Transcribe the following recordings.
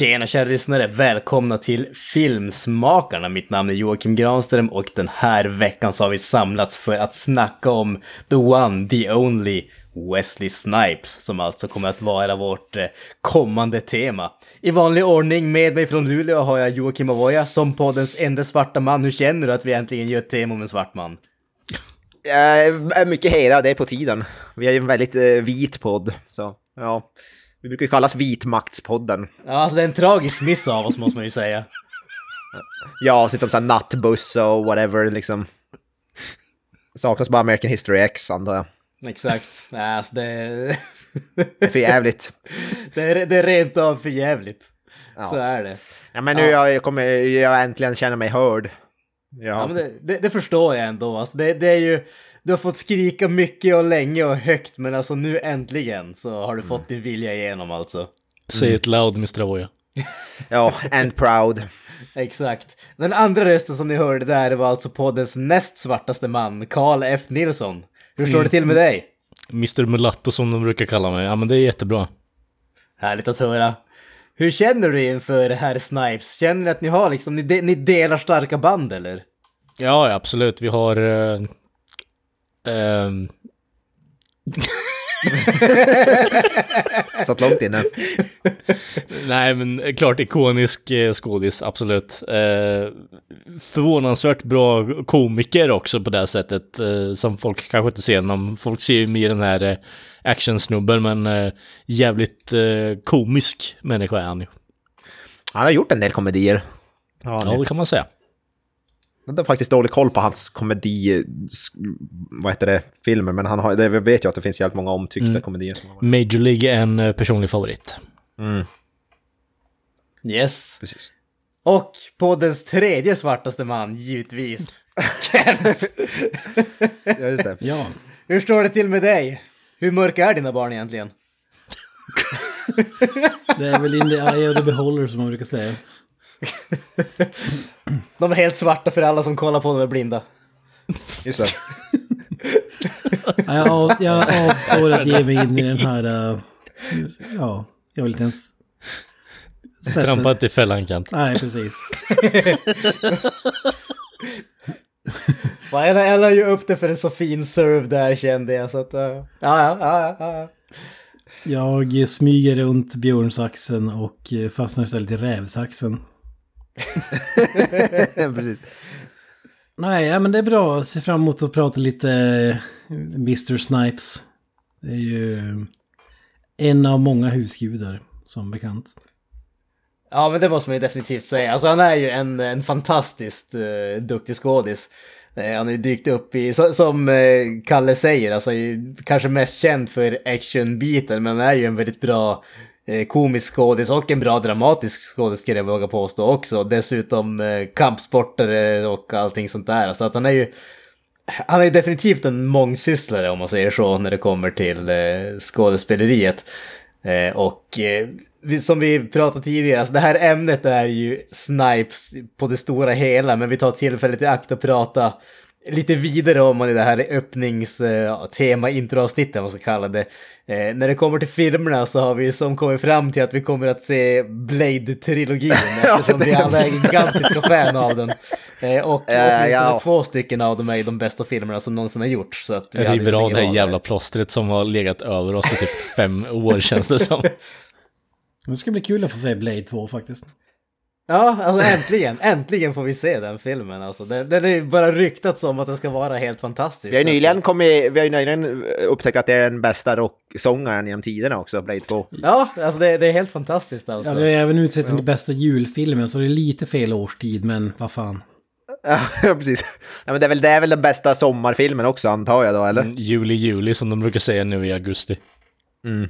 Tjena kära lyssnare, välkomna till Filmsmakarna. Mitt namn är Joakim Granström och den här veckan så har vi samlats för att snacka om the one, the only Wesley Snipes, som alltså kommer att vara vårt eh, kommande tema. I vanlig ordning med mig från Luleå har jag Joakim Avoya som poddens enda svarta man. Hur känner du att vi äntligen gör ett tema om en svart man? Jag är mycket hedrad, det är på tiden. Vi är ju en väldigt eh, vit podd, så ja. Vi brukar ju kallas Vitmaktspodden. Ja, alltså det är en tragisk miss av oss måste man ju säga. Ja, sitter om sån här nattbuss och whatever liksom. Saknas bara American History X antar jag. Exakt. Nej, alltså det... Det är för jävligt. det, är, det är rent av för jävligt. Ja. Så är det. Ja, men nu Ja. jag kommer jag äntligen känna mig hörd. Ja, men det, det, det förstår jag ändå. Alltså det, det är ju, du har fått skrika mycket och länge och högt, men alltså nu äntligen så har du fått din vilja igenom alltså. Say it loud, Mr. Avoya. ja, and proud. Exakt. Den andra rösten som ni hörde där var alltså poddens näst svartaste man, Carl F. Nilsson. Hur står det till med dig? Mr. Mulatto som de brukar kalla mig. Ja, men det är jättebra. Härligt att höra. Hur känner du inför herr Snipes? Känner ni att ni har liksom, ni, de, ni delar starka band eller? Ja, ja, absolut. Vi har... Uh, ehm, Satt långt inne. nej, men klart ikonisk eh, skådis, absolut. Eh, förvånansvärt bra komiker också på det här sättet. Eh, som folk kanske inte ser honom. Folk ser ju mer den här eh, actionsnubben, men eh, jävligt eh, komisk människa är han ju. Han har gjort en del komedier. Ja, Ja, det kan man säga. Jag har faktiskt dålig koll på hans komedi... Vad heter det? Filmer, men han har, det, jag vet ju att det finns jävligt många omtyckta Mm. komedier. Major League är en eh, personlig favorit. Mm, Yes. precis. Och poddens tredje svartaste man, givetvis. Kent! Ja, just det. Ja, Hur står det till med dig? Hur mörka är dina barn egentligen? det är väl in the eye of the beholder som man brukar säga. De är helt svarta för alla som kollar på dem är blinda. Just det. Ja, Jag, av, jag avstår att ge mig in i den här... eh, ja, jag vill inte ens... sätta- Trampa inte i fällan Kent. Nej, precis. Va, Jag, jag la ju upp det för en så fin serve där kände jag så att... ja, ja, ja, ja, ja. Jag smyger runt björnsaxen och eh, fastnar istället i rävsaxen. precis. Nej, ja, men det är bra. Jag ser fram emot att prata lite eh, Mr. Snipes. Det är ju en av många husgudar, som bekant. Ja, men det måste man ju definitivt säga. Alltså han är ju en, en fantastiskt uh, duktig skådis. Eh, han har ju dykt upp i, som eh, Kalle säger, alltså kanske mest känd för actionbiten, men han är ju en väldigt bra eh, komisk skådis och en bra dramatisk skådis skulle jag våga påstå också. Dessutom kampsportare och allting sånt där. Så att han är ju, han är ju definitivt en mångsysslare om man säger så när det kommer till skådespeleriet. Och som vi pratade tidigare, alltså det här ämnet är ju Snipes på det stora hela, men vi tar tillfället i akt att prata lite vidare om det här öppningstema, introavsnittet, vad man ska kalla det. Eh, när det kommer till filmerna så har vi som kommit fram till att vi kommer att se Blade-trilogin, eftersom vi alla är gigantiska fan av den. Eh, och åtminstone ja. två stycken av dem är de bästa filmerna som någonsin har gjorts. Så att vi river liksom av det här jävla plåstret som har legat över oss i typ fem år känns det som. Det ska bli kul att få se Blade 2 faktiskt. Ja, alltså äntligen, äntligen får vi se den filmen. Alltså, den, den är bara ryktats om att den ska vara helt fantastisk. Vi har ju nyligen, kommit, vi har nyligen upptäckt att det är den bästa rocksångaren genom tiderna också, Blade 2. Ja, alltså det, det är helt fantastiskt alltså. Ja, det är även utsett till bästa julfilmen så det är lite fel årstid men vad fan. Ja, precis. Nej, men det, är väl, det är väl den bästa sommarfilmen också antar jag då, eller? Mm, Juli, juli som de brukar säga nu i augusti.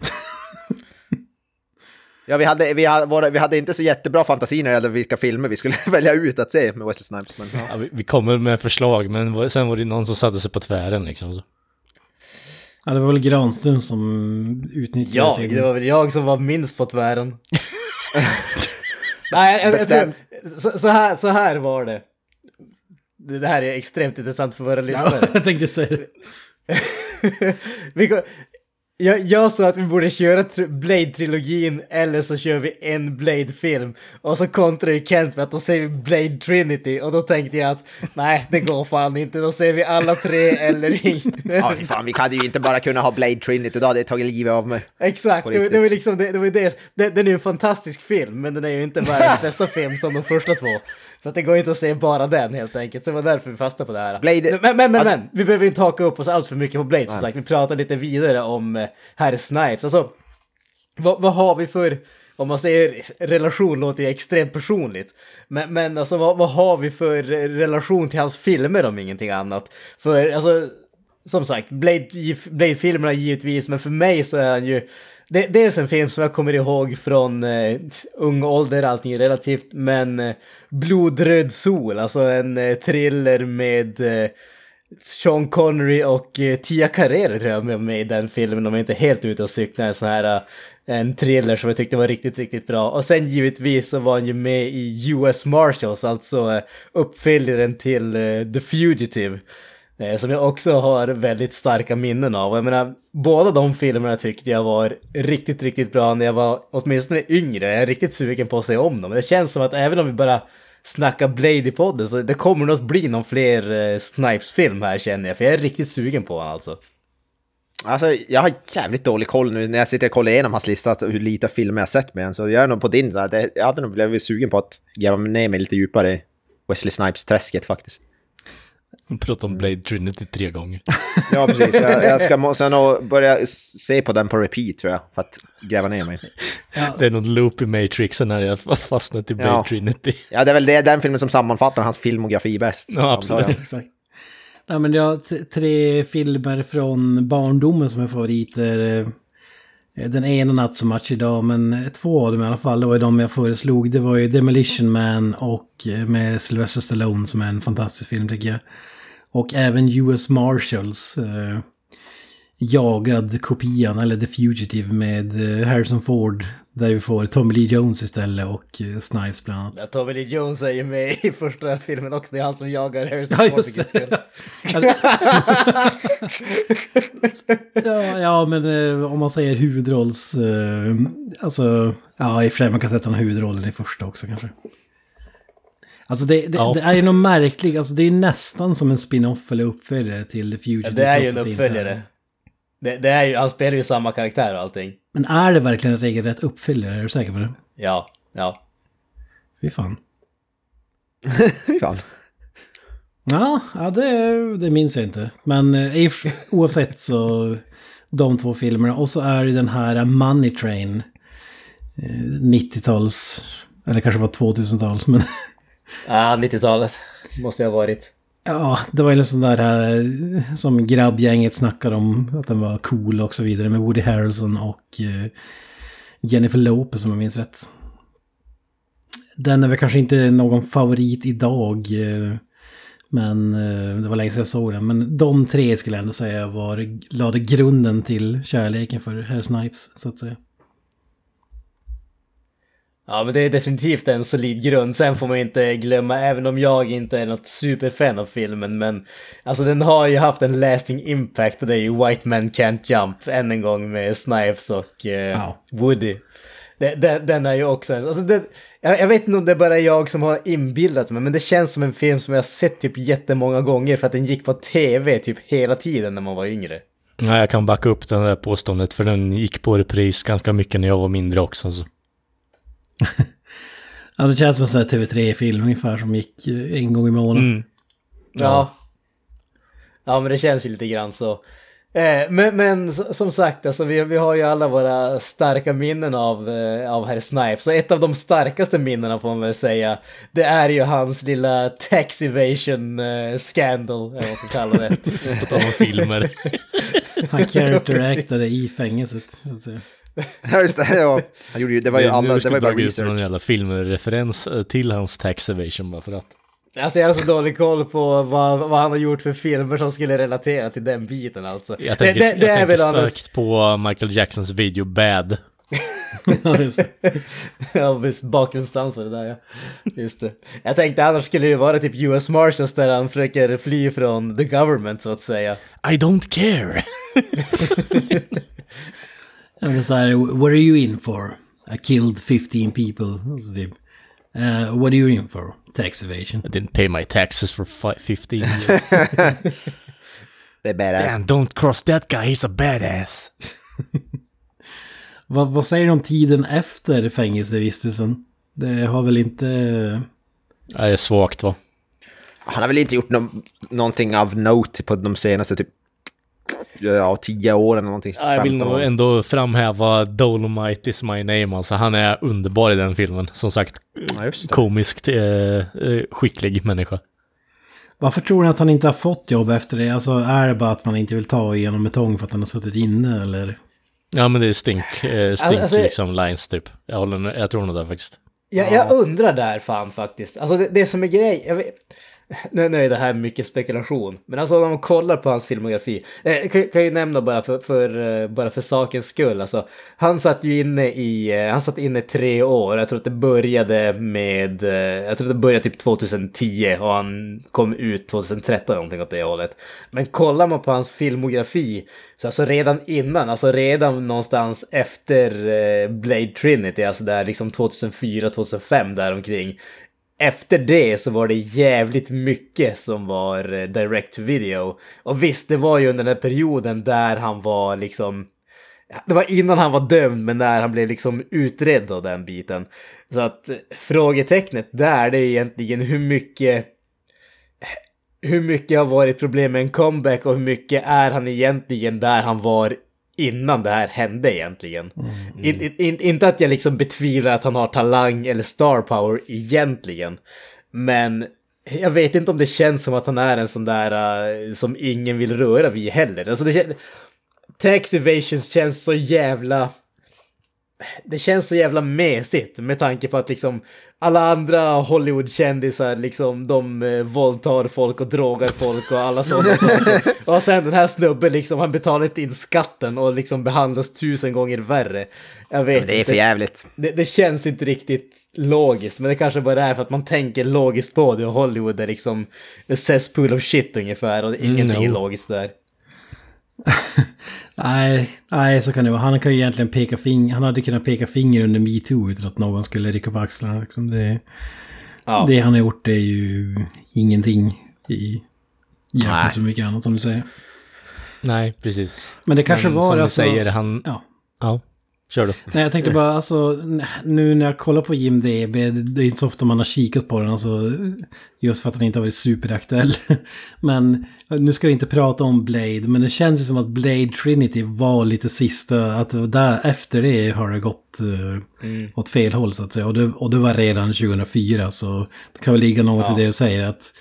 Ja, vi hade, vi, hade, våra, vi hade inte så jättebra fantasi när det gällde vilka filmer vi skulle välja ut att se med Wesley Snipes. Men, ja. Ja, vi, vi kommer med förslag, men sen var det någon som satte sig på tvären liksom. Ja, det var väl Granström som utnyttjade Ja, sin... det var väl jag som var minst på tvären. Nej, jag, jag, jag tror, så, så, här, så här var det. Det här är extremt intressant för våra lyssnare. jag tänkte säga det. vi, jag, jag sa att vi borde köra tr- Blade-trilogin eller så kör vi en Blade-film. Och så kontrar ju Kent med att då säger vi Blade Trinity och då tänkte jag att nej, det går fan inte. Då säger vi alla tre eller inget. ja, fan, vi hade ju inte bara kunnat ha Blade Trinity, då hade jag tagit livet av mig. Exakt, det, det var liksom det, det var det. det. Den är ju en fantastisk film, men den är ju inte världens bästa film som de första två. Så att det går inte att se bara den helt enkelt. Så det var därför vi fastnade på det här. Blade- men, men, men, alltså- men, vi behöver inte haka upp oss allt för mycket på Blade som sagt. Vi pratar lite vidare om eh, herr Snipes. Alltså, vad, vad har vi för, om man säger relation låter ju extremt personligt. Men, men alltså vad, vad har vi för relation till hans filmer om ingenting annat? För alltså, som sagt, Blade, Blade-filmerna givetvis, men för mig så är han ju... Det, dels en film som jag kommer ihåg från eh, ung ålder, allting är relativt, men eh, Blodröd sol, alltså en eh, thriller med eh, Sean Connery och eh, Tia Carrere tror jag var med i den filmen. De är inte helt ute och cyklar. En sån här eh, en thriller som jag tyckte var riktigt, riktigt bra. Och sen givetvis så var han ju med i US Marshals, alltså eh, uppföljaren till eh, The Fugitive. Eh, som jag också har väldigt starka minnen av. Jag menar, båda de filmerna tyckte jag var riktigt, riktigt bra när jag var åtminstone yngre. Jag är riktigt sugen på att se om dem. Det känns som att även om vi bara snackar Blade i podden så det kommer nog att bli någon fler eh, Snipes-film här känner jag. För jag är riktigt sugen på honom alltså. Alltså, jag har jävligt dålig koll nu när jag sitter och kollar igenom hans lista, alltså, hur lite filmer jag sett med honom. Så jag är nog på din, så här, det, jag hade nog blivit sugen på att gräva ner mig lite djupare i Wesley Snipes-träsket faktiskt. Vi pratade om Blade Trinity tre gånger. Ja, precis. Jag, jag ska nog börja se på den på repeat tror jag, för att gräva ner mig. Det är något loop i Matrixen när jag har fastnat i Blade Ja. Trinity. Ja, det är väl det, den filmen som sammanfattar hans filmografi bäst. Ja, absolut. Exakt. Nej, men jag har tre filmer från barndomen som är favoriter. Eh, Den ena Not So Much idag, men två av dem i alla fall, det var de jag föreslog. Det var ju Demolition Man och eh, med Sylvester Stallone som är en fantastisk film tycker jag. Och även US Marshals. Eh, jagad kopian, eller The Fugitive med eh, Harrison Ford. Där vi får Tommy Lee Jones istället och eh, Snipes bland annat. Ja, Tommy Lee Jones är ju med i första filmen också. Det är han som jagar Harrison Ja, Ford. just det. Ja, ja men eh, om man säger huvudrolls... Eh, alltså, ja i och för sig man kan sätta den huvudrollen i första också kanske. Alltså det, det, Ja. det är ju något märkligt, alltså det är nästan som en spin-off eller uppföljare till The. Ja, det är ju en uppföljare. Det, det är ju, han spelar ju samma karaktär och allting. Men är det verkligen en regelrätt uppföljare? Är du säker på det? Ja, ja. Fy fan. Fy fan. Ja, ja det, det minns jag inte. Men eh, i- oavsett så de två filmerna. Och så är det den här Money Train. eh, 90-tals, eller kanske var 2000-tals, men Ja, 90-talet måste jag ha varit. ja, det var ju en sån där eh, som grabbgänget snackade om att den var cool och så vidare med Woody Harrelson och eh, Jennifer Lopez om jag minns rätt. Den är väl kanske inte någon favorit idag. Eh, men det var länge sedan jag såg den. Men de tre skulle jag ändå säga var, lade grunden till kärleken för Herr Snipes, så att säga. Ja, men det är definitivt en solid grund. Sen får man inte glömma, även om jag inte är något superfan av filmen, men alltså den har ju haft en lasting impact och det är ju White Man Can't Jump än en gång med Snipes och eh, Ja. Woody. Det- Den, den är ju också, alltså det, jag, jag vet inte om det är bara jag som har inbillat mig, men det känns som en film som jag har sett typ jättemånga gånger för att den gick på tv typ hela tiden när man var yngre. Nej, jag kan backa upp det där påståendet för den gick på repris ganska mycket när jag var mindre också. Så. Ja, det känns som en sån här TV3-film ungefär som gick eh, en gång i månaden. Mm. Ja. Ja, men det känns ju lite grann så. Eh, men, men som sagt, alltså, vi, vi har ju alla våra starka minnen av, eh, av herr Snipes. Så ett av de starkaste minnena får man väl säga, det är ju hans lilla tax evasion eh, scandal, eller vad man ska kalla det. På tal om filmer. Han character actade i fängelset, så att säga. Ja, just det. Ja. Han gjorde ju, det var ju nu alla, det ska var ju bara dra ut någon research. jävla filmreferens eh, till hans tax evasion bara för att. Alltså jag har så dålig koll på vad, vad han har gjort för filmer som skulle relatera till den biten alltså. Jag tänker, det, det, det jag är tänker väl annars... starkt på Michael Jacksons video Bad. Ja, just det. Ja, visst, bakgrundsdansare där ja. Just det. Jag tänkte annars skulle det vara typ US Marshals där han försöker fly från the government så att säga. I don't care. Ja, men så här, what are you in for? I killed 15 people. Och så typ, eh, what are you in for? Tax evasion. I didn't pay my taxes for fi- 15 years. Det är badass. Damn, don't cross that guy, he's a badass. Vad, vad säger du om tiden efter fängelsevistelsen? Det har väl inte... Det är svagt va? Han har väl inte gjort no någonting av note på de senaste typ ja, tio åren eller någonting. Ja, jag vill 15 nog år. ändå framhäva Dolomite is my name alltså. Han är underbar i den filmen. Som sagt, Ja, just det. komiskt eh, eh, skicklig människa. Varför tror ni att han inte har fått jobb efter det? Alltså är det bara att man inte vill ta igenom betong för att han har suttit inne eller? Ja men det är stink, eh, stink Alltså- liksom lines typ. Jag, håller, jag tror nog det faktiskt. Jag, jag undrar där fan faktiskt. Alltså det, det som är grej, jag vet, nu, nu är det här mycket spekulation, men alltså när man kollar på hans filmografi, eh, kan, kan ju nämna bara för, för, eh, bara för sakens skull, alltså han satt ju inne i, eh, han satt inne tre år, jag tror att det började med, eh, jag tror att det började typ 2010 och han kom ut 2013 någonting åt det hållet. Men kollar man på hans filmografi, så alltså redan innan, alltså redan någonstans efter eh, Blade Trinity, alltså där liksom 2004-2005 däromkring, efter det så var det jävligt mycket som var eh, direct video. Och visst, det var ju under den här perioden där han var liksom... Det var innan han var dömd, men när han blev liksom utredd av den biten. Så att eh, frågetecknet där, det är egentligen hur mycket... Hur mycket har varit problem med en comeback och hur mycket är han egentligen där han var innan det här hände egentligen. In, in, in, inte att jag liksom betvivlar att han har talang eller star power egentligen. Men jag vet inte om det känns som att han är en sån där uh, som ingen vill röra vid heller. Alltså det kän- Tax evasions känns så jävla... Det känns så jävla mesigt med tanke på att liksom alla andra Hollywood-kändisar liksom de eh, våldtar folk och drogar folk och alla sådana saker. Och sen den här snubben liksom han betalar inte in skatten och liksom behandlas tusen gånger värre. Jag vet Men det är för jävligt. Det, det känns inte riktigt logiskt, men det kanske bara är för att man tänker logiskt på det och Hollywood är liksom a cesspool of shit ungefär och ingenting är no. logiskt där. Nej, nej, så kan det vara. Han kan ju egentligen peka finger. Han hade kunnat peka finger under metoo utan att någon skulle rycka på axlarna. Liksom det, Ja. det han har gjort är ju ingenting i jämfört med så mycket annat som du säger. Nej, precis. Men det kanske Men var som du alltså... säger, han... Ja. Ja, kör du. Nej, jag tänkte bara, alltså, nu när jag kollar på Jim DB, det är inte så ofta man har kikat på den, alltså, just för att den inte har varit superaktuell. Men nu ska vi inte prata om Blade, men det känns ju som att Blade Trinity var lite sista, att där, efter det har det gått eh, åt fel håll så att säga. Och det, och det var redan 2004, så det kan väl ligga något Ja. i det du säger, att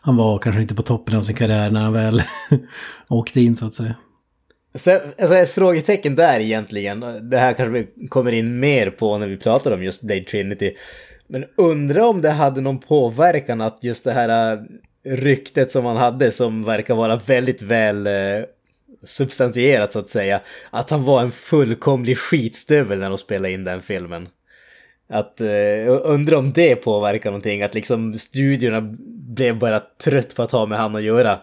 han var kanske inte på toppen av sin karriär när han väl åkte in så att säga. Sen, alltså ett frågetecken där egentligen, det här kanske vi kommer in mer på när vi pratar om just Blade Trinity. Men undra om det hade någon påverkan att just det här äh, ryktet som han hade som verkar vara väldigt väl äh, substantierat så att säga. Att han var en fullkomlig skitstövel när de spelade in den filmen. Att äh, uh, undra om det påverkar någonting, att liksom studiorna blev bara trött på att ha med han att göra.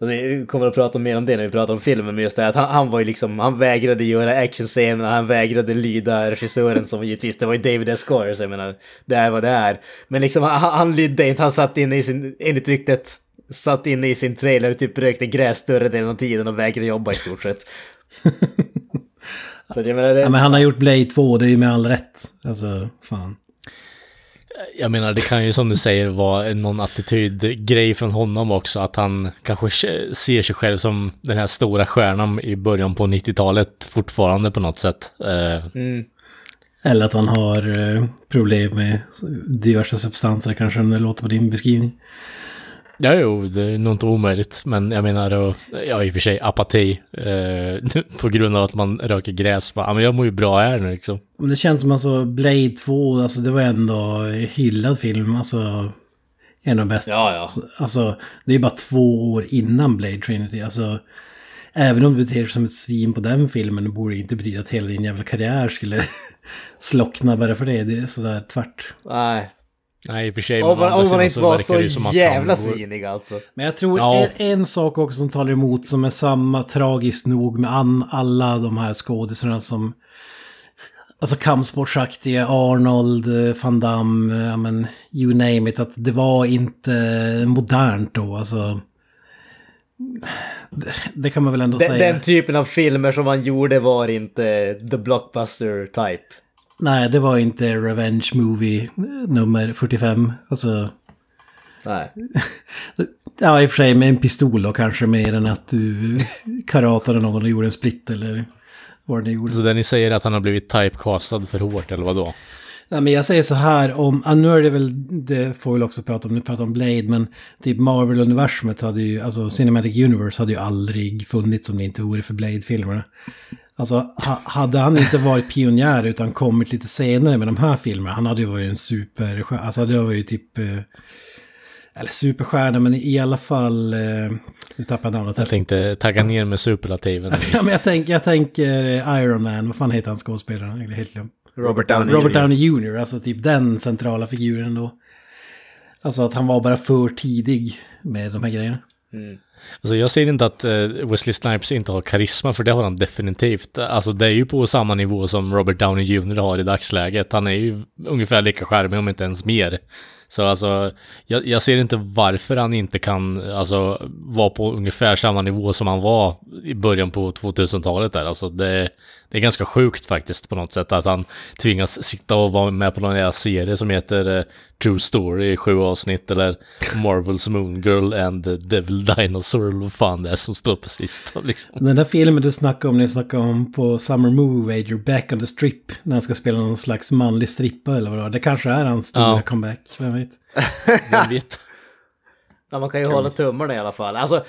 Alltså, vi kommer att prata mer om det när vi pratar om filmen, men just det att han, han var ju liksom, han vägrade göra actionscenerna, han vägrade lyda regissören som givetvis, det var ju David S. Goyer, så jag menar, det är vad det är. Men liksom, han, han lydde inte, han satt inne i sin, enligt ryktet, satt inne i sin trailer och typ rökte gräs större delen av tiden och vägrade jobba i stort sett. så jag menar, det, Ja, men han har gjort Blade 2, det är ju med all rätt. Alltså, fan. Jag menar, det kan ju som du säger vara någon attitydgrej från honom också. Att han kanske ser sig själv som den här stora stjärnan i början på 90-talet fortfarande på något sätt. Eh, mm. Eller att han har eh, problem med diverse substanser kanske, om det låter på din beskrivning. Ja, jo, det är nog inte omöjligt. Men jag menar, då, ja i och för sig apati. Eh, på grund av att man röker gräs. Bara, ja, men jag mår ju bra här nu liksom. Men det känns som alltså Blade 2, alltså det var ändå hyllad film. Alltså en av de bästa. Ja, ja. Alltså det är bara två år innan Blade Trinity. Alltså även om du beter dig som ett svin på den filmen, det borde inte betyda att hela din jävla karriär skulle slockna bara för det. Det är sådär tvärt. Nej. Nej, i och för sig. Om man, om man inte var så att jävla svinig alltså. Men jag tror Ja. en, en sak också som talar emot som är samma tragiskt nog med an, alla de här skådisarna som... Alltså kampsportsaktiga, Arnold, eh, Van Damme, ja men you name it. Att det var inte modernt då, alltså. Det, det kan man väl ändå Den, säga. den typen av filmer som man gjorde var inte the blockbuster type. Nej, det var inte Revenge Movie eh, nummer 45. Alltså, Nej. ja i och för sig med en pistol då kanske mer än att du karatade någon och gjorde en split eller vad det gjorde. Så det ni säger att han har blivit typecastad för hårt, eller vad då? Nej, men jag säger så här om, ja, nu är det väl, det får vi väl också prata om, nu pratar om Blade, men typ Marvel-universumet hade ju, alltså Cinematic Universe hade ju aldrig funnits om det inte vore för Blade-filmerna. Alltså, ha, hade han inte varit pionjär utan kommit lite senare med de här filmerna, han hade ju varit en superstjärna, alltså det var ju typ, eh, eller superstjärna, men i alla fall, eh, nu tappade jag namnet här. Jag tänkte tagga ner med superlativen. Ja, men jag, tänk, jag tänker eh, Iron Man, vad fan heter han skådespelaren? Jag är helt glömt. Robert Downey Robert Jr. Downey Jr. Alltså typ den centrala figuren då. Alltså att han var bara för tidig med de här grejerna. Alltså jag ser inte att eh, Wesley Snipes inte har karisma, för det har han definitivt. Alltså det är ju på samma nivå som Robert Downey Jr har i dagsläget. Han är ju ungefär lika charmig, om inte ens mer. Så alltså, jag, jag ser inte varför han inte kan, alltså, vara på ungefär samma nivå som han var i början på 2000-talet där. Alltså det, det är ganska sjukt faktiskt på något sätt att han tvingas sitta och vara med på någon jävla serie som heter eh, True Story i sju avsnitt eller Marvels Moon Girl and the Devil Dinosaur eller vad fan det är som står på sist. Liksom. Den där filmen du snackade om, ni snackade om på Summer Movie Wager, Back on the Strip, när han ska spela någon slags manlig strippa eller vad det var. Det kanske är hans stora Ja. comeback, vem vet. Vem vet? Ja, man kan ju hålla tummarna i alla fall. Alltså,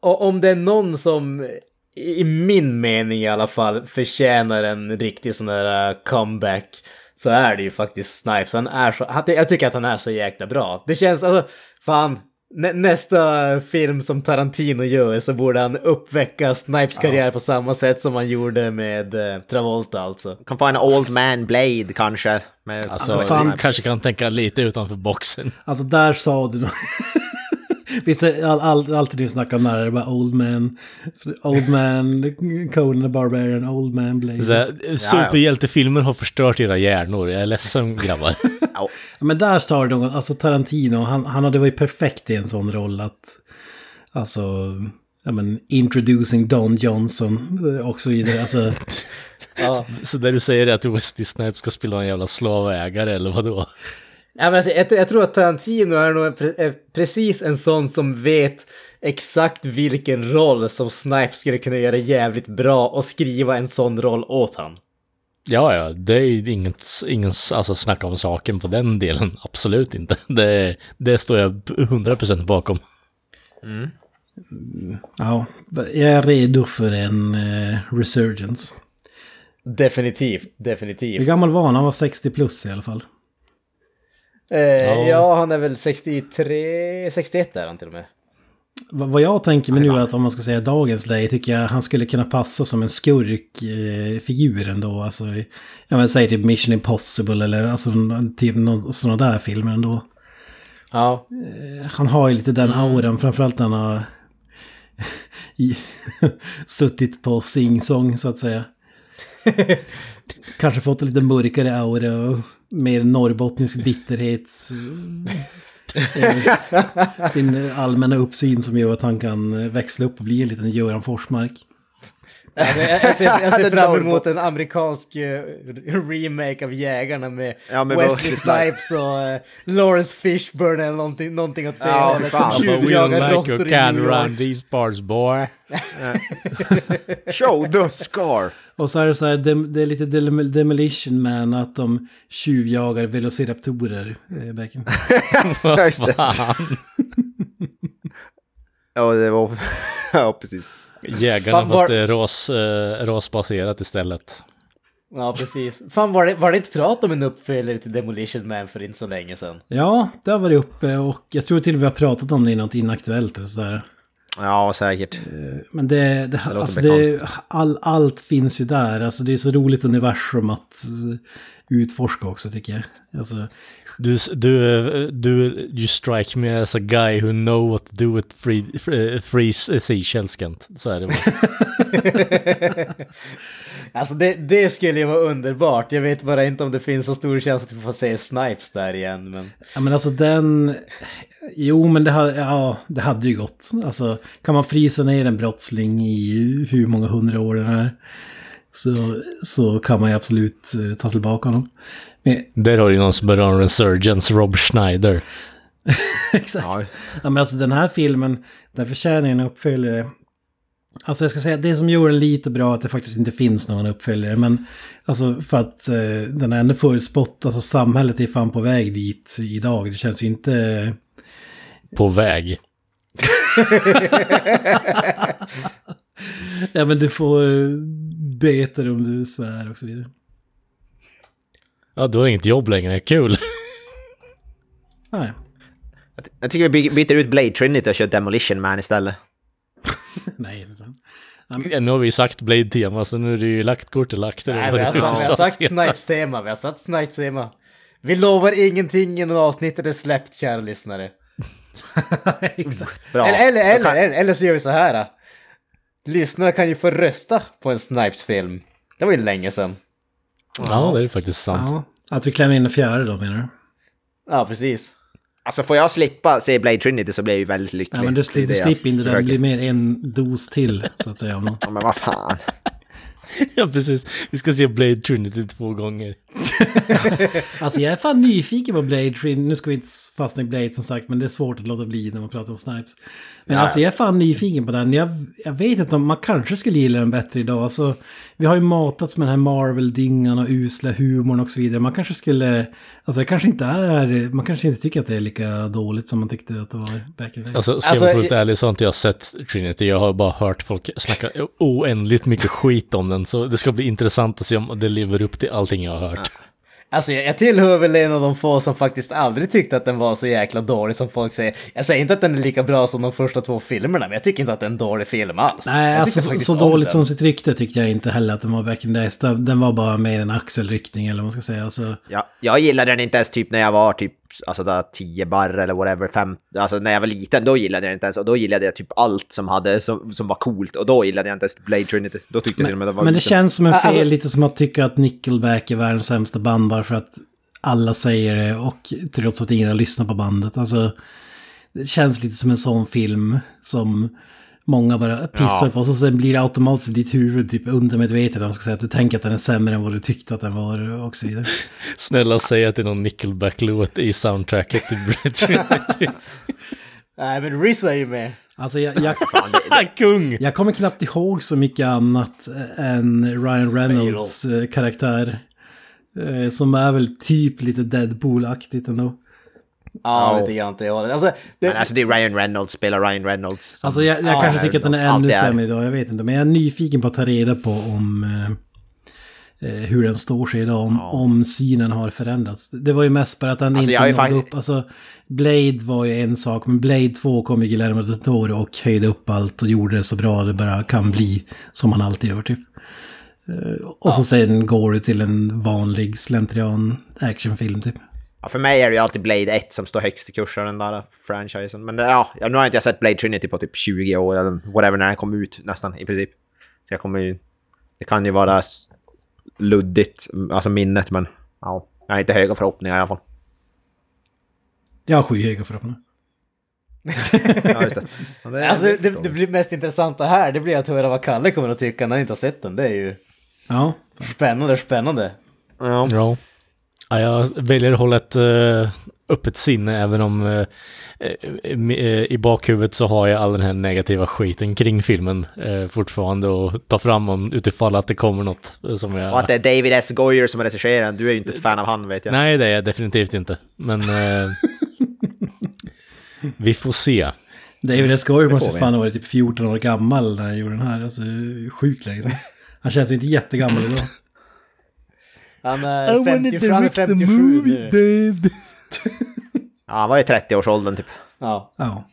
om det är någon som, i min mening i alla fall, förtjänar en riktig sån där uh, comeback, så är det ju faktiskt Snipes. Han är så, han, jag tycker att han är så jäkla bra. Det känns, alltså, fan, nä, nästa film som Tarantino gör så borde han uppväcka Snipes karriär på samma sätt som han gjorde med eh, Travolta alltså. Kan få en Old Man Blade kanske. Med Alltså, fan. kanske kan tänka lite utanför boxen. Alltså där sa du Visst är all, all, alltid du snackar om när det är bara Old Man, Old Man, Conan the Barbarian, Old Man Blade. Superhjältefilmer har förstört era hjärnor. Jag är ledsen grabbar. Men där står det något, alltså Tarantino, han, han hade varit perfekt i en sån roll att, alltså, ja men, introducing Don Johnson eh, och så vidare. Alltså, Ja. Så där du säger är att Wesley Snipes ska spela en jävla slavägare eller vadå? Ja, men alltså, jag, jag tror att Tarantino är nog en pre, är precis en sån som vet exakt vilken roll som Snipes skulle kunna göra jävligt bra och skriva en sån roll åt han. Ja, ja, det är ju inget, ingen alltså, snacka om saken på den delen. Absolut inte. Det, det står jag 100% bakom. ja, jag är redo för en eh, resurgence. Definitivt, Hur definitivt. gammal var han? Han var 60 plus i alla fall. Eh, ja. han är väl 63, 61 är han till och med. Vad vad jag tänker mig nu är att om man ska säga dagens läge tycker jag han skulle kunna passa som en skurkfigur eh, ändå. Alltså, jag vill säga typ Mission Impossible eller alltså, typ sådana där filmer ändå. Ja. Han har ju lite den auran, framförallt när han har suttit på sing-song så att säga. Kanske fått en lite mörkare aura och mer norrbottnisk bitterhet. Eh, Sin allmänna uppsyn som gör att han kan växla upp och bli en liten Göran Forsmark. Jag, jag, ser, jag ser fram emot en amerikansk eh, remake av Jägarna med Ja, med Wesley Snipes och eh, Lawrence Fishburne eller någonting, någonting åt det Ja, hållet. Som tjuvjagar like råttor i can New run York. these parts boy. Show the scar! Och så är det så här, dem- det är lite Dem- Demolition Man att de tjuvjagar velociraptorer. eh. Just det. Fan. Ja, det var... ja, precis. Jägarna Fan, var- fast det är ras, eh, rasbaserat istället. Ja, precis. Fan, var det, var det inte prat om en uppföljare till Demolition Man för inte så länge sedan? Ja, det har varit uppe och jag tror till och med vi har pratat om det i något inaktuellt eller sådär. Ja, säkert. Men det, det, låter alltså det all, allt finns ju där. Alltså det är så roligt universum att eh, utforska också tycker jag. Alltså, Du, du, eh, du, you strike me as a guy who know what to do with free, free, free seashells, Kent. Så är det bara. Alltså det, det skulle ju vara underbart. Jag vet bara inte om det finns så stor chans att vi får se Snipes där igen. Men... ja men alltså den... Jo men det, hade- ja, det hade ju gått. Alltså kan man frysa ner en brottsling i hur många hundra år den är. Så, så kan man ju absolut eh, ta tillbaka honom. Men, Där har du någon som börjar en resurgence, Rob Schneider. Exakt. Ja. Ja. men alltså den här filmen, den förtjänar en uppföljare. Alltså jag ska säga, det som gör den lite bra att det faktiskt inte finns någon uppföljare. Men alltså för att eh, den har ändå förutspått, alltså samhället är fan på väg dit idag. Det känns ju inte... På väg. Ja men du får böter om du svär och så vidare. Ja, du har inget jobb längre. Kul. Nej. Jag, jag tycker vi by- byter ut Blade Trinity och kör Demolition Man istället. Nej. Ja, nu har vi ju sagt Blade-tema, så nu är det ju lagt kortet lagt. Nej, vi har, sagt, vi har sagt Snipes-tema. Vi har sagt Snipes-tema. Vi lovar ingenting innan avsnittet är släppt, kära lyssnare. Exakt. Bra. Eller, eller, Då eller, eller, eller så gör vi så här. Lyssnarna kan ju få rösta på en Snipes-film. Det var ju länge sedan. Ja, det är faktiskt sant. Ja. Att vi klämmer in en fjärde då menar du? Ja, precis. Alltså får jag slippa se Blade Trinity så blir jag ju väldigt lycklig. Ja men du, du slipper inte det, det blir mer en dos till så att säga. Om. Ja, men vad fan. Ja, precis. Vi ska se Blade Trinity två gånger. Alltså jag är fan nyfiken på Blade Trinity. Nu ska vi inte fastna i Blade som sagt, men det är svårt att låta bli när man pratar om Snipes. Men Ja. alltså jag är fan nyfiken på den. Jag, jag vet inte om man kanske skulle gilla den bättre idag. Alltså, vi har ju matats med den här Marvel-dyngan och usla humorn och så vidare. Man kanske skulle... Alltså det kanske inte är... Man kanske inte tycker att det är lika dåligt som man tyckte att det var back in the day. Alltså, ska Alltså, jag vara fullt ärlig så har inte jag sett Trinity. Jag har bara hört folk snacka oändligt mycket skit om den. Så det ska bli intressant att se om det lever upp till allting jag har hört. Alltså jag, jag tillhör väl en av de få som faktiskt aldrig tyckte att den var så jäkla dålig som folk säger. Jag säger inte att den är lika bra som de första två filmerna, men jag tycker inte att det är en dålig film alls. Nej, alltså så, så dåligt den. som sitt rykte tyckte jag inte heller att den var back in days. Den den var bara mer en axelryckning eller vad man ska säga. Alltså, Ja, jag gillade den inte ens typ när jag var typ alltså där 10 barr eller whatever, fem, alltså när jag var liten, då gillade jag inte ens och då gillade jag typ allt som hade, som, som var coolt och då gillade jag inte ens Blade Trinity. Då tyckte jag till och med det var Men det lite- känns som en fel, Alltså- lite som att tycka att Nickelback är världens sämsta band bara för att alla säger det och trots att ingen har lyssnat på bandet. Alltså, det känns lite som en sån film som många bara pissar Ja. på. Så sen blir det automatiskt i ditt huvud, typ undermedvetet, om man ska säga att du tänker att den är sämre än vad du tyckte att den var och så vidare. Snälla säg att det är någon Nickelback-låt i soundtracket till Trinity. Nej, men Riz är ju med. Alltså jag, jag, Kung! jag kommer knappt ihåg så mycket annat än Ryan Reynolds eh, karaktär. Eh, Som är väl typ lite Deadpool-aktigt ändå. Ja, Ja. lite grann det hållet. Alltså, det, Men alltså det är Ryan Reynolds, spelar Ryan Reynolds. som- Alltså jag, jag Ja, kanske tycker att den är Reynolds ännu sämre idag, jag vet inte. Men jag är nyfiken på att ta reda på om eh, eh, hur den står sig idag, om, om synen har förändrats. Det var ju mest bara att den Alltså, inte nådde upp. Alltså, Blade var ju en sak, men Blade 2 kom ju Guillermo del Toro och höjde upp allt och gjorde det så bra det bara kan bli, som han alltid gör typ. Eh, och så sen går det till en vanlig slentrian actionfilm typ. Ja, för mig är det ju alltid Blade 1 som står högst i kurs av den där franchisen. Men det, ja, nu har inte jag sett Blade Trinity på typ 20 år eller whatever när den kom ut nästan i princip. Så jag kommer ju... Det kan ju vara luddigt, alltså minnet, men ja, jag har inte höga förhoppningar i alla fall. Jag har skyhöga förhoppningar. Ja, just det. Ja, det, alltså det, det, det blir mest intressanta här, det blir att höra vad Kalle kommer att tycka när han inte har sett den. Det är ju Ja, spännande, spännande. ja. Ja. Ja, jag väljer att hålla ett uh, öppet sinne även om uh, i bakhuvudet så har jag all den här negativa skiten kring filmen fortfarande och ta fram om utifall att det kommer något eh, som jag... Och att det är David S. Goyer som regisserar den. Du är ju inte ett fan av han vet jag. Nej, det är jag definitivt inte. Men eh, vi får se. David S. Goyer måste fan ha varit typ 14 år gammal när han gjorde den här. Alltså sjukt länge sedan. Han känns ju inte jättegammal idag. Han är 50, han är 57 nu. Ja, han var i 30-årsåldern typ. Ja. Ja.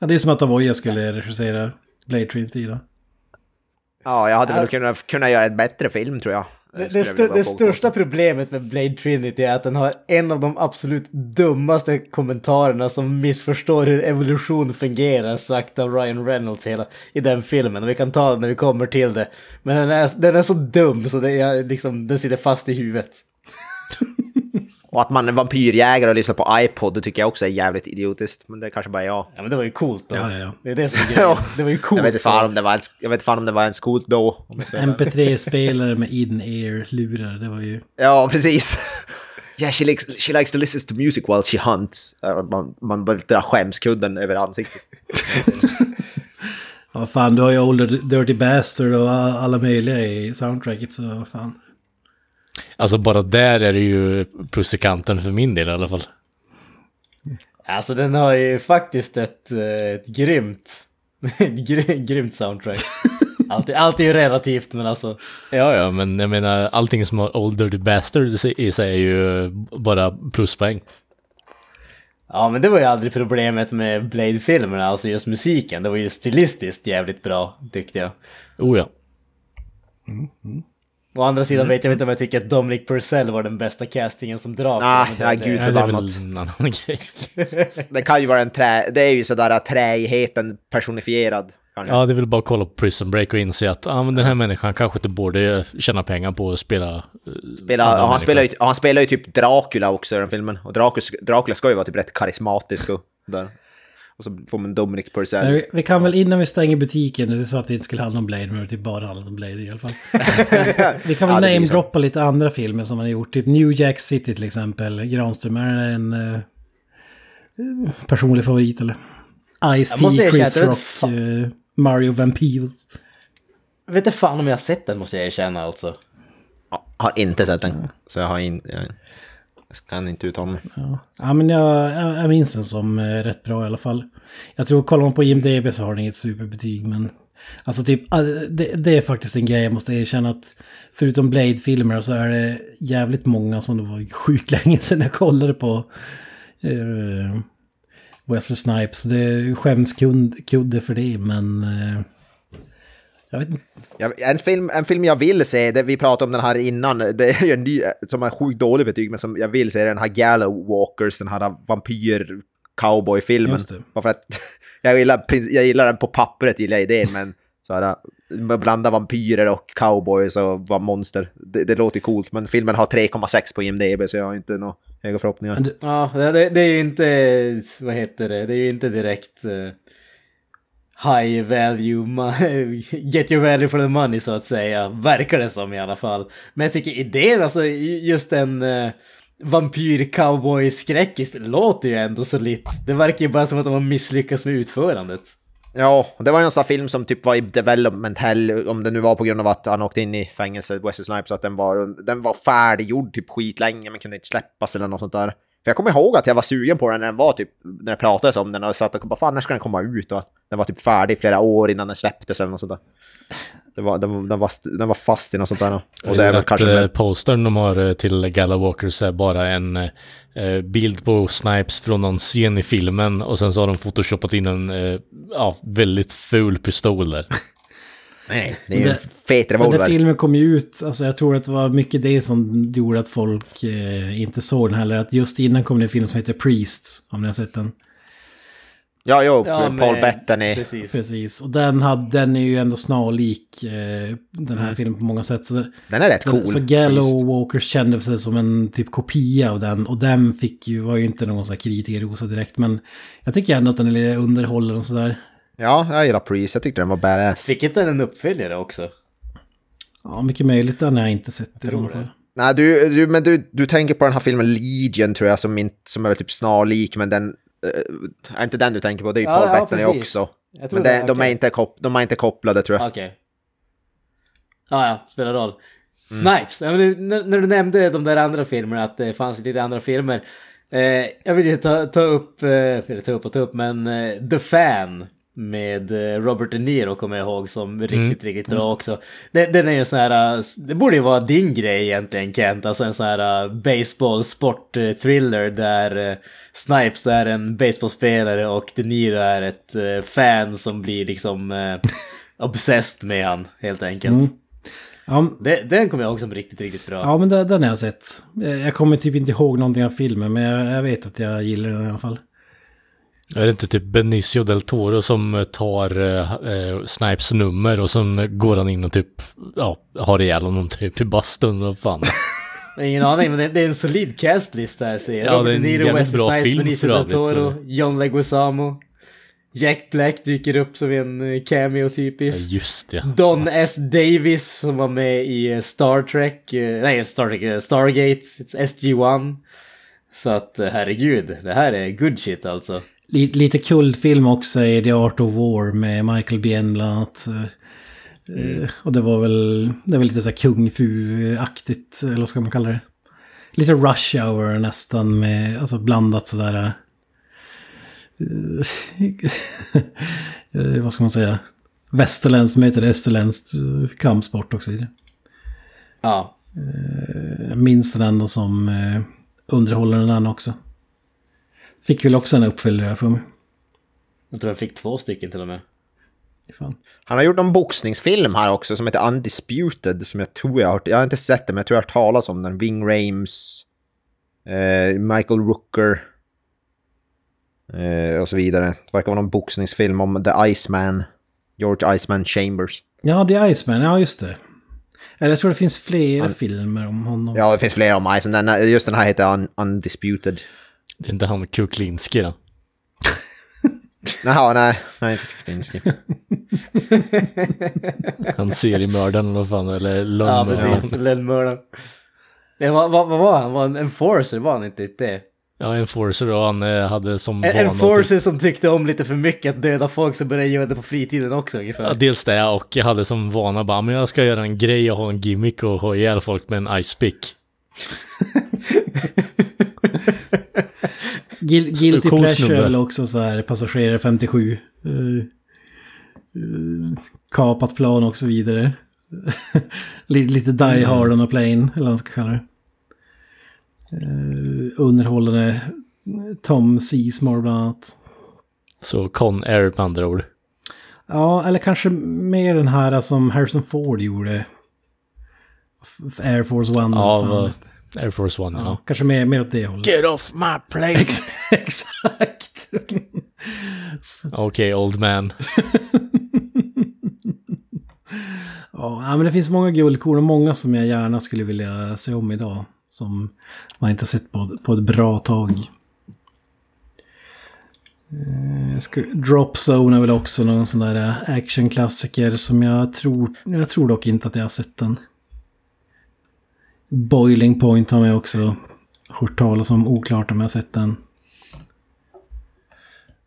ja. Det är som att Avoya skulle regissera Blade Trinity då. Ja, jag hade väl kunnat, kunnat göra ett bättre film tror jag. Det, det, vilja det största problemet med Blade Trinity är att den har en av de absolut dummaste kommentarerna som missförstår hur evolution fungerar sagt av Ryan Reynolds hela, i den filmen. Och vi kan ta det när vi kommer till det. Men den är, den är så dum så det är, liksom, den sitter fast i huvudet. Och att man är vampyrjägare och lyssnar på iPod, det tycker jag också är jävligt idiotiskt. Men det är kanske bara jag. Ja men det var ju coolt då. Ja, ja, ja. Det är det som är grejen. Det var ju coolt. Jag vet inte fan om det var ens, jag vet fan om det var ens coolt då. Om jag ska vara- MP3-spelare med in-ear-lurar, det var ju... Ja, precis. Yeah, she likes, she likes to listen to music while she hunts. Uh, Man, man bara drar skämskudden över ansiktet. Ja, fan, du har ju Old Dirty Bastard och alla möjliga i soundtracket, så fan. Alltså bara där är det ju plus i kanten för min del i alla fall. Alltså den har ju faktiskt ett, eh, ett grymt, ett gry- grymt soundtrack. Allt, är- allt är ju relativt men alltså. Ja, ja, men jag menar allting som har Old Dirty Bastard i sig är ju bara pluspoäng. Ja men det var ju aldrig problemet med Blade-filmerna, alltså just musiken. Det var ju stilistiskt jävligt bra tyckte jag. Oh ja. Å andra sidan vet jag inte om jag tycker att Dominic Purcell var den bästa castingen som men det- nej, gud. Förbannat. Det kan ju vara en trä... Det är ju sådär träigheten personifierad. kanske. Ja, det är väl bara att kolla på Prison Break och inse att ah, men den här människan kanske inte borde tjäna pengar på att spela... eh, andra ja, han, spelar ju, han spelar ju typ Dracula också i den filmen. Och Dracula, Dracula ska ju vara typ rätt karismatisk och där. Och så får man Dominic Purcell. vi, vi kan väl innan vi stänger butiken, du sa att det inte skulle handla om Blade, men det typ bara handlat om Blade i alla fall. vi kan väl Ja, namedroppa lite andra filmer som man har gjort, typ New Jack City till exempel. Granström, är det en uh, personlig favorit eller? Jag Ice-T, Chris jag Rock, eh, Mario Van Peebles. Jag vet inte fan om jag har sett den måste jag erkänna alltså. Ja, har inte sett den. Så jag har inte... Jag, kan inte uttala mig. Ja, men jag, jag, minns den som eh, rätt bra i alla fall. Jag tror, kollar man på IMDB så har den inget superbetyg, men... Alltså typ, ah, det, det är faktiskt en grej jag måste erkänna att förutom Blade-filmer så är det jävligt många som det var sjukt länge sedan jag kollade på eh, Wesley Snipes. Det är skämskudde för det, men... Eh, jag vet inte. En, film, en film jag vill se, det, vi pratade om den här innan, det är en ny, som är sjukt dålig betyg, men som jag vill se, den här Gallow Walkers, den här vampyr cowboy-filmen. Just det. Bara för att jag gillar, jag gillar den på pappret, gillar jag idén, men så här, man blandar vampyrer och cowboys och var monster. Det, det låter coolt, men filmen har 3,6 på IMDB, så jag har inte några höga förhoppningar. Ja, det, det, det är ju inte, vad heter det, det är ju inte direkt eh, high value, get your value for the money så att säga, verkar det som i alla fall. Men jag tycker idén, alltså just en eh, uh, vampyr cowboy skräckis, låter ju ändå så lite. Det verkar ju bara som att de har misslyckats med utförandet. Ja, det var ju en sån film som typ var i development hell, om det nu var på grund av att han åkte in i fängelse, Wesley Snipes, så att den var, den var färdiggjord typ skitlänge men kunde inte släppas eller något sånt där. För jag kommer ihåg att jag var sugen på den när den var typ, när det pratades om den och satt och bara fan när ska den komma ut? Och den var typ färdig flera år innan den släpptes eller något sånt där. Det var, den, var- den, var, den var fast i något sånt där. Och det är väl kanske... eh, postern de har eh, till Gala Walkers är bara en eh, bild på Snipes från någon scen i filmen och sen så har de photoshopat in en ja, väldigt ful pistol där. Nej, det är ju en fet Den där revolver. filmen kom ju ut, alltså jag tror att det var mycket det som gjorde att folk eh, inte såg den heller. Att just innan kom det en film som heter Priest, om ni har sett den. Ja, jo, Ja, Paul med- Bettany. Precis. Precis, och den, hade, den är ju ändå snarlik eh, den här filmen på många sätt. Så, Den är rätt cool. så Gallow Walkers kände sig som en typ kopia av den. Och den fick ju, var ju inte någon sån här kritikerrosa direkt. Men jag tycker ändå att den är lite underhållande och sådär. Ja, jag gillar Priest. Jag tyckte den var badass. Fick inte den en uppföljare också? Ja, mycket möjligt. Den har jag inte sett i det. fall. Nej, du, du, men du, du tänker på den här filmen Legion tror jag, som, inte, som är väl typ snarlik, men den... eh, är inte den du tänker på? Det är ju Ja, Paul ja, Bettany precis. också. Men det, det, de, är inte kop, de är inte kopplade tror jag. Okej. Ja, ja, spelar roll. Snipes, ja, men du, när, när du nämnde de där andra filmerna, att det fanns lite andra filmer. Eh, jag vill ju ta, ta upp, eh, eller ta upp och ta upp, men eh, The Fan med eh, Robert De Niro kommer jag ihåg som riktigt, riktigt bra också. Den, den är ju sån här, eh, det borde ju vara din grej egentligen Kent, alltså en sån här eh, baseball sport thriller där Snipes är en baseballspelare och De Niro är ett fan som blir liksom obsessed med han helt enkelt. Mm. Ja, Det, den kommer jag ihåg som riktigt, riktigt bra. ja men den, den har jag sett. Jag kommer typ inte ihåg någonting av filmen, men jag, jag vet att jag gillar den i alla fall. Är det inte typ Benicio del Toro som tar eh, eh, Snipes nummer och sen går han in och typ, ja, har ihjäl honom typ i bastun och fan. Ingen aning, men det, är en solid castlista här ser jag. Ja, Robert det är en jävligt bra Snipes, film Benicio del Toro, så- John Leguizamo. Jack Black dyker upp som en eh, cameo Ja, typiskt. just det. Don S. Davis som var med i eh, Star Trek, eh, nej Star Trek, eh, Stargate, SG-1. Så att eh, herregud, det här är good shit alltså. Lite, lite kultfilm också är The Art of War med Michael Biehn bland annat. Eh, Och det var väl, det var lite så här kung fu-aktigt, eller vad ska man kalla det? Lite rush hour nästan med, alltså blandat sådär. eh, eh, vad ska man säga? Västerländskt med heter österländskt eh, kampsport också i det. Ja, Jag minns den ändå som eh, underhållande den också. Fick väl också en uppföljare för mig. jag tror jag fick två stycken till och med. Fan. Han har gjort en boxningsfilm här också som heter Undisputed som jag tror jag har jag har inte sett den men jag tror jag har hört talas om den. Ving Rames, eh, Michael Rooker eh, och så vidare. Det verkar vara någon boxningsfilm om The Iceman, George Iceman Chambers. Ja, The Iceman, ja just det. Eller jag tror det finns flera filmer om honom. Ja, det finns flera om Iceman. Den, just den här heter Un Undisputed. Det är inte han Kuklinski då? Jaha, nej, nej inte Kuklinski. Han seriemördaren eller vad fan, eller Ja, lönnmördaren. precis. Lönnmördaren. Var, vad, vad var han? Var han en enforcer? Var han inte det? Ja, en forcer och han eh, hade som En enforcer som tyckte om lite för mycket att döda folk som började göra det på fritiden också ungefär. Ja, dels det och jag hade som vana bara, men jag ska göra en grej och ha en gimmick och ha ihjäl folk med en ice pick. Gil Guilty Cool Pleasure snubbe. eller också så här passagerare 57. Uh, uh, kapat plan och så vidare. lite, Die Hard on a Plane, eller vad man ska kalla det. Uh, underhållande Tom Seasmore bland annat. Så Con Air med andra ord. Ja, eller kanske mer den här som Harrison Ford gjorde. Air Force One. Ja, Air Force One, ja. ja. Kanske mer, mer åt det hållet. Get off my plane! Exakt. Okej, old man. Ja, men det finns många guldkorn och många som jag gärna skulle vilja se om idag. Som man inte har sett på, på ett bra tag. Eh, jag ska- Drop Zone är väl också någon sån där actionklassiker som jag tror... Jag tror dock inte att jag har sett den. Boiling Point har jag också hört talas om. Oklart om jag har sett den.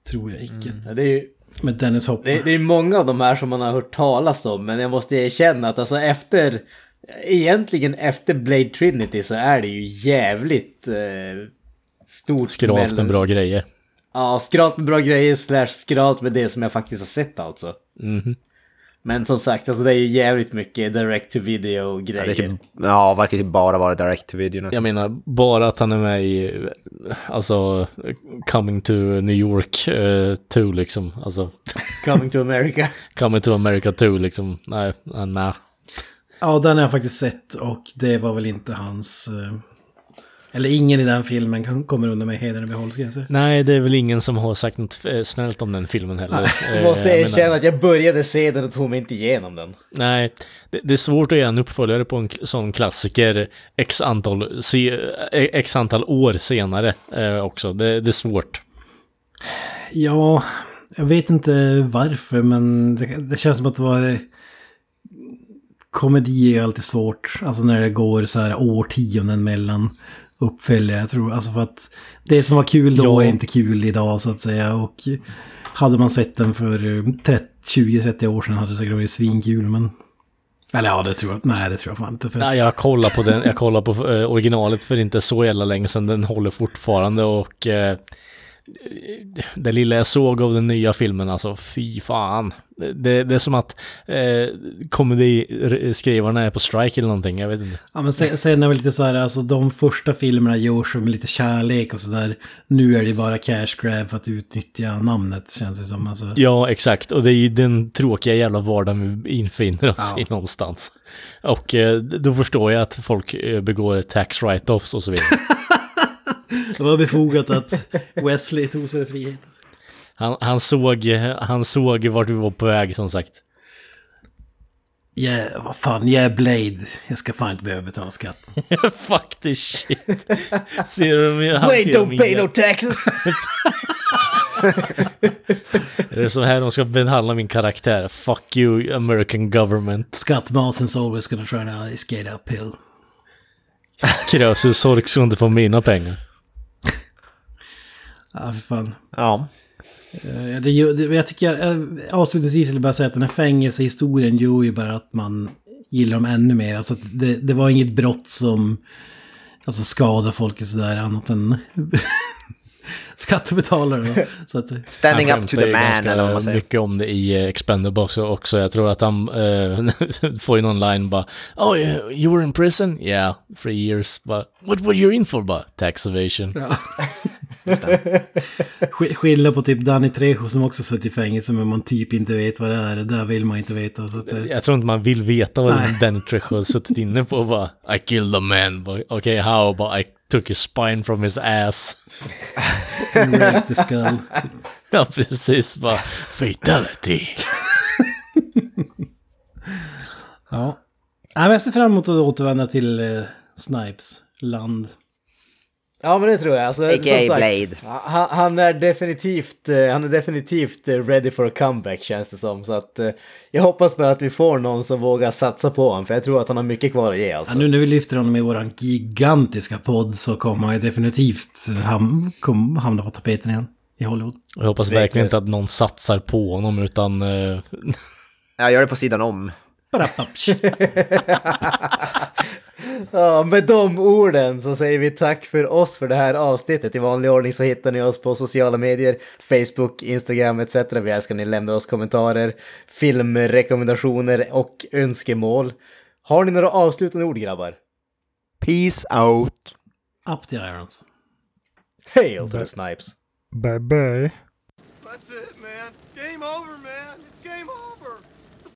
Tror jag icke. Ja, Det är ju Med Dennis Hopper. det, det är många av de här som man har hört talas om, men jag måste erkänna att alltså efter, egentligen efter Blade Trinity så är det ju jävligt eh, stort. Skralt mellan- med bra grejer. Ja, skralt med bra grejer slash skralt med det som jag faktiskt har sett alltså. Mhm. Men som sagt, alltså det är ju jävligt mycket direct to video Ja, typ, ja, verkar typ bara vara direct to video nästan. Jag menar, bara att han är med i, alltså, Coming to New York 2 liksom. Alltså, Coming to America. Coming to America 2 liksom. Nej, nej. Ja, den har jag faktiskt sett och det var väl inte hans... eh, Eller ingen i den filmen kan- kommer undan med hedern i behåll, ska jag säga. Nej, det är väl ingen som har sagt något eh, snällt om den filmen heller. Jag Eh, måste jag erkänna menar- att jag började se den och tog mig inte igenom den. Nej, det, det är svårt att göra en uppföljare på en sån klassiker x antal, se, eh, x antal år senare också. Det, det är svårt. Ja, jag vet inte varför, men det, det känns som att det var... Komedi är alltid svårt, alltså när det går så här årtionden mellan uppföljare. Jag tror, alltså för att det som var kul då Ja. är inte kul idag så att säga. Och hade man sett den för eh, 30 20-30 år sedan hade det säkert varit svinkul, men... Eller ja, det tror jag. Nej, det tror jag fan inte. Nej, jag kollar på den, jag kollar på eh, originalet för inte så jävla länge sedan. Den håller fortfarande och eh, det lilla jag såg av den nya filmen, alltså fy fan. Det, det är som att eh, komediskrivarna är på strike eller någonting, jag vet inte. Ja men sen, sen är det lite så här, alltså de första filmerna görs med lite kärlek och sådär. Nu är det bara cash grab för att utnyttja namnet känns det som. Alltså. Ja, exakt. Och det är ju den tråkiga jävla vardagen vi infinner oss Ja. i någonstans. Och eh, då förstår jag att folk eh, begår tax write-offs och så vidare. Det var befogat att Wesley tog sig frihet. Han, han, såg, han såg vart vi var på väg, som sagt. Yeah, vad fan, yeah Blade. Jag ska fan inte behöva betala skatt. Fuck this shit. Ser du hur hanterar don't pay no taxes! Det är så här de ska behandla min karaktär. Fuck you, American government. Skattmasens always gonna try to skate uphill. Krösus-Sork ska inte få mina pengar. Ja, för fan. Ja. Eh, Det, det, jag tycker, jag, avslutningsvis vill jag bara säga att den här fängelsehistorien gör ju bara att man gillar dem ännu mer. Alltså att det, det var inget brott som alltså skadar folk sådär annat än skattebetalare. Då. Så att, Standing Han up to the man eller vad man säger. mycket om det i eh, Expendables också. Jag tror att han eh, får ju någon line bara Oh, you were in prison? Yeah, three years. But what were you in for? Bara tax evasion. sk- skillnad på typ Danny Trejo som också suttit i fängelse men man typ inte vet vad det är. Det där vill man inte veta. Så att, säga. Jag tror inte man vill veta vad Nej. Danny Trejo suttit inne på. Bara, I killed a man. Bara, Okay, how? But I took his spine from his ass. Rape the skull. Ja, precis. Bara, fatality. Ja. Jag ser fram emot att återvända till eh, Snipes land. Ja men det tror jag. Alltså, A.k.a. som sagt, Blade. Han, han är definitivt, eh, han är definitivt eh, ready for a comeback känns det som. Så att eh, jag hoppas bara att vi får någon som vågar satsa på honom. För jag tror att han har mycket kvar att ge alltså. Ja, nu när vi lyfter honom i våran gigantiska podd så kommer han definitivt ham kom, hamna på tapeten igen i Hollywood. Jag hoppas verkligen inte att någon satsar på honom utan... Jag gör det på sidan om. Ja, med de orden så säger vi tack för oss för det här avsnittet. I vanlig ordning så hittar ni oss på sociala medier, Facebook, Instagram etc. Vi älskar när ni lämnar oss kommentarer, filmrekommendationer och önskemål. Har ni några avslutande ord grabbar? Peace out. Up the irons. Hail to the snipes! Bye bye. That's it, man. Game over, man.